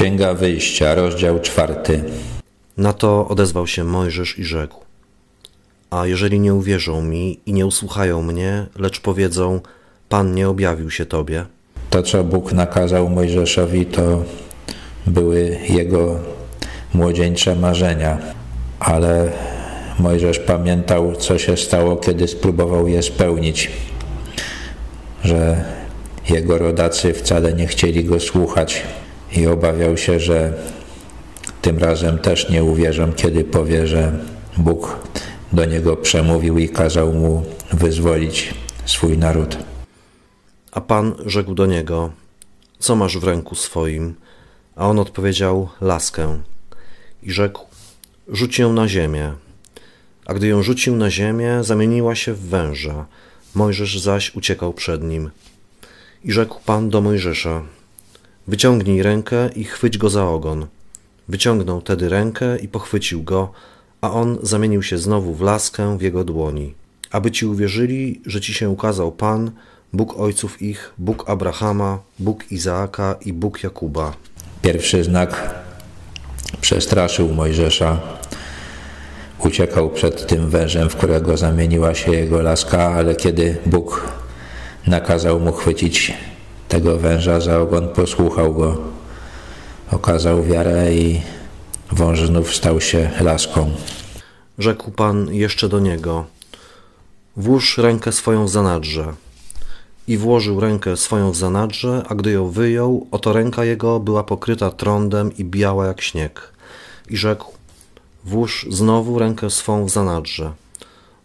Księga Wyjścia, rozdział czwarty. Na to odezwał się Mojżesz i rzekł: A jeżeli nie uwierzą mi i nie usłuchają mnie, lecz powiedzą: Pan nie objawił się tobie, To, co Bóg nakazał Mojżeszowi, to były jego młodzieńcze marzenia, ale Mojżesz pamiętał, co się stało, kiedy spróbował je spełnić, że jego rodacy wcale nie chcieli go słuchać i obawiał się, że tym razem też nie uwierzą, kiedy powie, że Bóg do niego przemówił i kazał mu wyzwolić swój naród. a Pan rzekł do niego: Co masz w ręku swoim? A on odpowiedział: Laskę. I rzekł: Rzuć ją na ziemię. A gdy ją rzucił na ziemię, zamieniła się w węża. Mojżesz zaś uciekał przed nim. I rzekł Pan do Mojżesza: Wyciągnij rękę i chwyć go za ogon. Wyciągnął tedy rękę i pochwycił go, a on zamienił się znowu w laskę w jego dłoni. Aby ci uwierzyli, że ci się ukazał Pan, Bóg ojców ich, Bóg Abrahama, Bóg Izaaka i Bóg Jakuba. Pierwszy znak przestraszył Mojżesza. Uciekał przed tym wężem, w którego zamieniła się jego laska, ale kiedy Bóg nakazał mu chwycić tego węża za ogon, posłuchał go. Okazał wiarę i wąż znów stał się laską. Rzekł Pan jeszcze do niego: Włóż rękę swoją w zanadrze. I włożył rękę swoją w zanadrze, a gdy ją wyjął, oto ręka jego była pokryta trądem i biała jak śnieg. I rzekł: Włóż znowu rękę swą w zanadrze.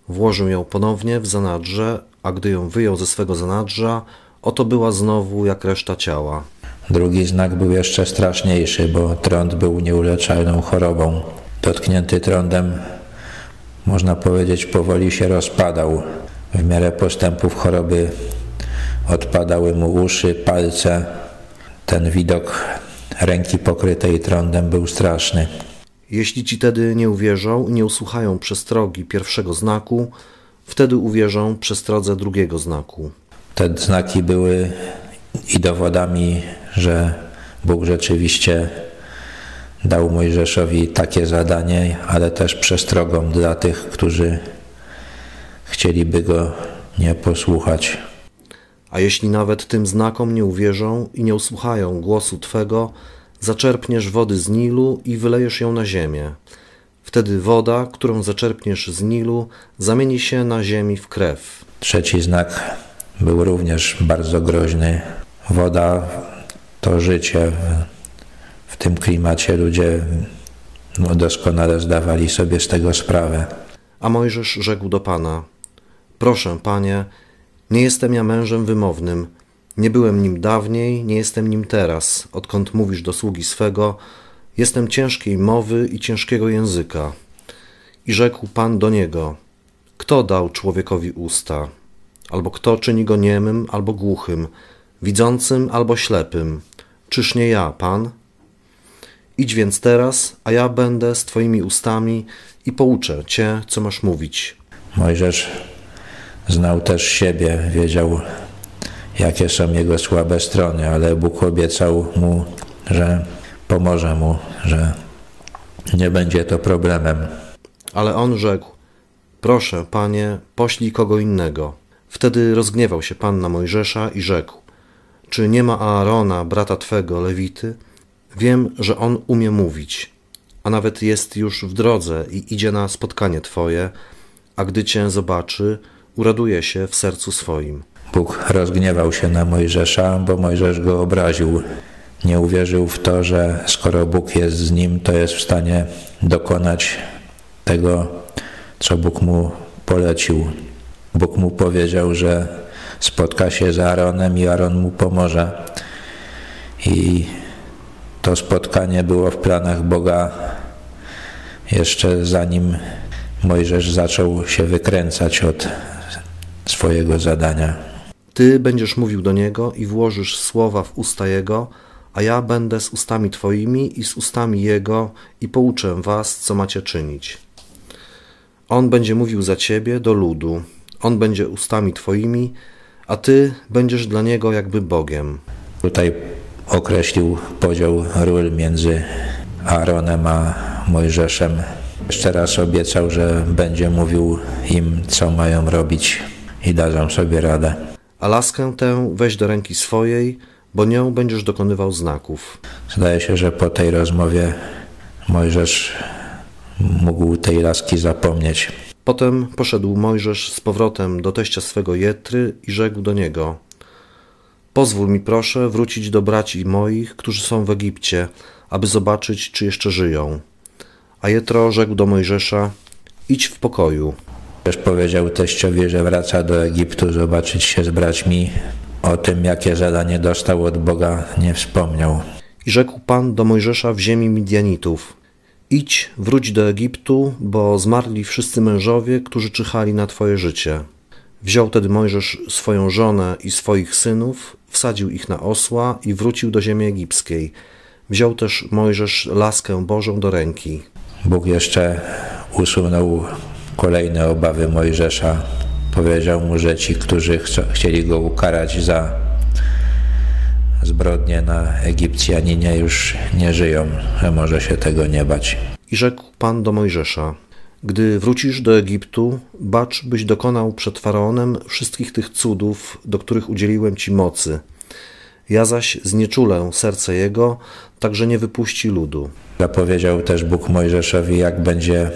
Włożył ją ponownie w zanadrze, a gdy ją wyjął ze swego zanadrza, oto była znowu jak reszta ciała. Drugi znak był jeszcze straszniejszy, bo trąd był nieuleczalną chorobą. Dotknięty trądem, można powiedzieć, powoli się rozpadał. W miarę postępów choroby odpadały mu uszy, palce. Ten widok ręki pokrytej trądem był straszny. Jeśli ci tedy nie uwierzą i nie usłuchają przestrogi pierwszego znaku, wtedy uwierzą przestrodze drugiego znaku. Te znaki były i dowodami, że Bóg rzeczywiście dał Mojżeszowi takie zadanie, ale też przestrogą dla tych, którzy chcieliby go nie posłuchać. A jeśli nawet tym znakom nie uwierzą i nie usłuchają głosu Twego, zaczerpniesz wody z Nilu i wylejesz ją na ziemię. Wtedy woda, którą zaczerpniesz z Nilu, zamieni się na ziemi w krew. Trzeci znak był również bardzo groźny. Woda to życie. W tym klimacie ludzie no, doskonale zdawali sobie z tego sprawę. A Mojżesz rzekł do Pana: Proszę, panie, nie jestem ja mężem wymownym. Nie byłem nim dawniej, nie jestem nim teraz, odkąd mówisz do sługi swego. Jestem ciężkiej mowy i ciężkiego języka. I rzekł Pan do niego: Kto dał człowiekowi usta? Albo kto czyni go niemym albo głuchym, widzącym albo ślepym? Czyż nie ja, Pan? Idź więc teraz, a ja będę z Twoimi ustami i pouczę Cię, co masz mówić. Mojżesz znał też siebie, wiedział, jakie są jego słabe strony, ale Bóg obiecał mu, że pomoże mu, że nie będzie to problemem. Ale on rzekł: Proszę, panie, poślij kogo innego. Wtedy rozgniewał się pan na Mojżesza i rzekł: Czy nie ma Aarona, brata twego, Lewity? Wiem, że on umie mówić, a nawet jest już w drodze i idzie na spotkanie twoje, a gdy cię zobaczy, uraduje się w sercu swoim. Bóg rozgniewał się na Mojżesza, bo Mojżesz go obraził. Nie uwierzył w to, że skoro Bóg jest z nim, to jest w stanie dokonać tego, co Bóg mu polecił. Bóg mu powiedział, że spotka się z Aaronem i Aaron mu pomoże. I to spotkanie było w planach Boga jeszcze zanim Mojżesz zaczął się wykręcać od swojego zadania. Ty będziesz mówił do niego i włożysz słowa w usta jego, a ja będę z ustami twoimi i z ustami jego i pouczę was, co macie czynić. On będzie mówił za ciebie do ludu, on będzie ustami twoimi, a ty będziesz dla niego jakby Bogiem. Tutaj określił podział ról między Aaronem a Mojżeszem. Jeszcze raz obiecał, że będzie mówił im, co mają robić i dadzą sobie radę. A laskę tę weź do ręki swojej, bo nią będziesz dokonywał znaków. Zdaje się, że po tej rozmowie Mojżesz mógł tej laski zapomnieć. Potem poszedł Mojżesz z powrotem do teścia swego Jetry i rzekł do niego: Pozwól mi proszę wrócić do braci moich, którzy są w Egipcie, aby zobaczyć, czy jeszcze żyją. A Jetro rzekł do Mojżesza: Idź w pokoju. Też powiedział teściowi, że wraca do Egiptu zobaczyć się z braćmi. O tym, jakie zadanie dostał od Boga, nie wspomniał. I rzekł Pan do Mojżesza w ziemi Midianitów: Idź, wróć do Egiptu, bo zmarli wszyscy mężowie, którzy czyhali na twoje życie. Wziął tedy Mojżesz swoją żonę i swoich synów, wsadził ich na osła i wrócił do ziemi egipskiej. Wziął też Mojżesz laskę Bożą do ręki. Bóg jeszcze usunął kolejne obawy Mojżesza. Powiedział mu, że ci, którzy chcieli go ukarać za zbrodnie na Egipcjaninie już nie żyją, że może się tego nie bać. I rzekł Pan do Mojżesza: Gdy wrócisz do Egiptu, bacz, byś dokonał przed faraonem wszystkich tych cudów, do których udzieliłem ci mocy. Ja zaś znieczulę serce jego, tak że nie wypuści ludu. Zapowiedział też Bóg Mojżeszowi, jak będzie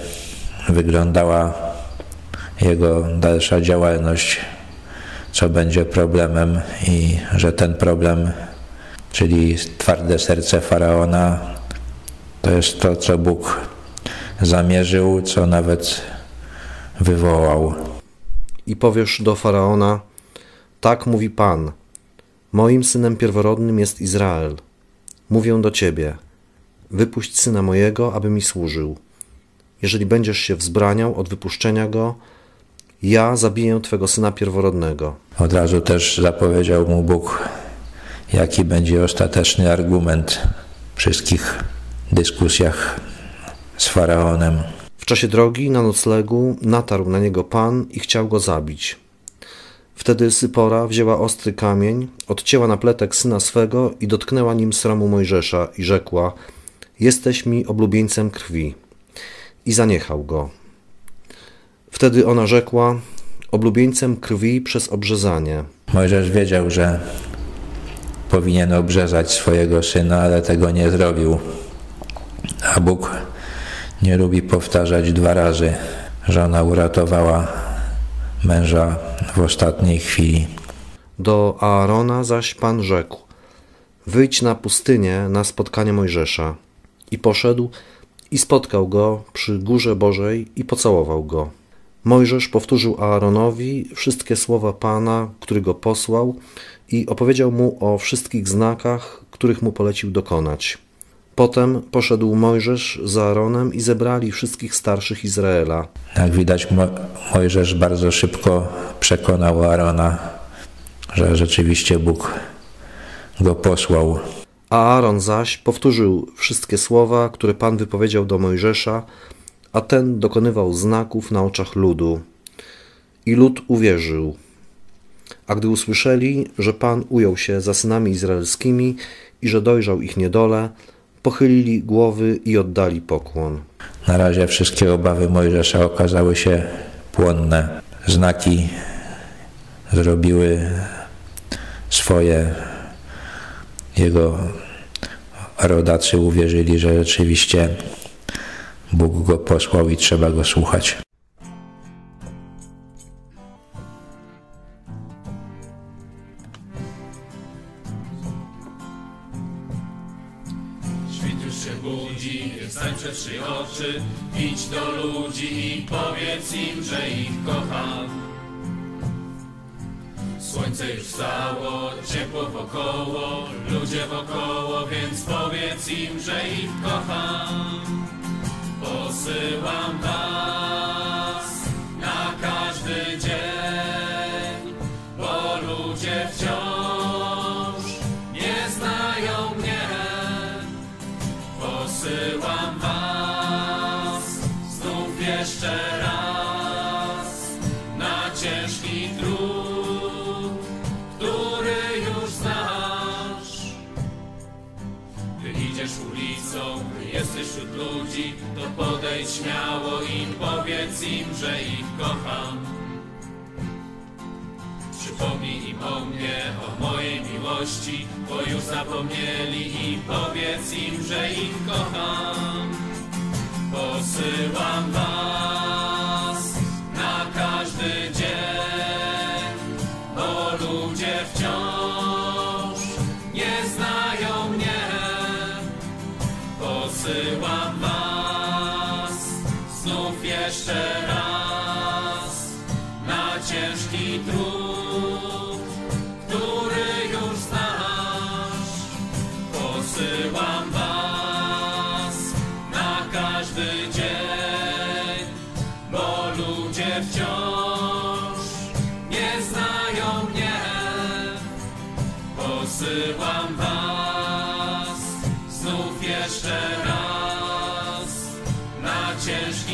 wyglądała jego dalsza działalność, co będzie problemem i że ten problem, czyli twarde serce faraona, to jest to, co Bóg zamierzył, co nawet wywołał. I powiesz do faraona: Tak mówi Pan. Moim synem pierworodnym jest Izrael. Mówię do ciebie: Wypuść syna mojego, aby mi służył. Jeżeli będziesz się wzbraniał od wypuszczenia go, ja zabiję twego syna pierworodnego. Od razu też zapowiedział mu Bóg, jaki będzie ostateczny argument w wszystkich dyskusjach z faraonem. W czasie drogi na noclegu natarł na niego Pan i chciał go zabić. Wtedy Sypora wzięła ostry kamień, odcięła napletek syna swego i dotknęła nim sromu Mojżesza i rzekła: Jesteś mi oblubieńcem krwi. I zaniechał go. Wtedy ona rzekła: Oblubieńcem krwi przez obrzezanie. Mojżesz wiedział, że powinien obrzezać swojego syna, ale tego nie zrobił. A Bóg nie lubi powtarzać dwa razy. Żona uratowała męża w ostatniej chwili. Do Aarona zaś Pan rzekł: Wyjdź na pustynię na spotkanie Mojżesza. I poszedł i spotkał go przy górze Bożej i pocałował go. Mojżesz powtórzył Aaronowi wszystkie słowa Pana, który go posłał, i opowiedział mu o wszystkich znakach, których mu polecił dokonać. Potem poszedł Mojżesz z Aaronem i zebrali wszystkich starszych Izraela. Jak widać, Mo Mojżesz bardzo szybko przekonał Aarona, że rzeczywiście Bóg go posłał. Aaron zaś powtórzył wszystkie słowa, które Pan wypowiedział do Mojżesza, a ten dokonywał znaków na oczach ludu. I lud uwierzył. A gdy usłyszeli, że Pan ujął się za synami izraelskimi i że dojrzał ich niedole, pochylili głowy i oddali pokłon. Na razie wszystkie obawy Mojżesza okazały się płonne. Znaki zrobiły swoje. Jego rodacy uwierzyli, że rzeczywiście Bóg go posłał i trzeba go słuchać. Świt już się budzi, stań przed oczy, idź do ludzi i powiedz im, że ich kocham. Słońce już wstało, ciepło wokoło, ludzie wokoło, więc powiedz im, że ich kocham. Śmiało im, powiedz im, że ich kocham. Przypomnij im o mnie, o mojej miłości, bo już zapomnieli i powiedz im, że ich kocham. Posyłam was marches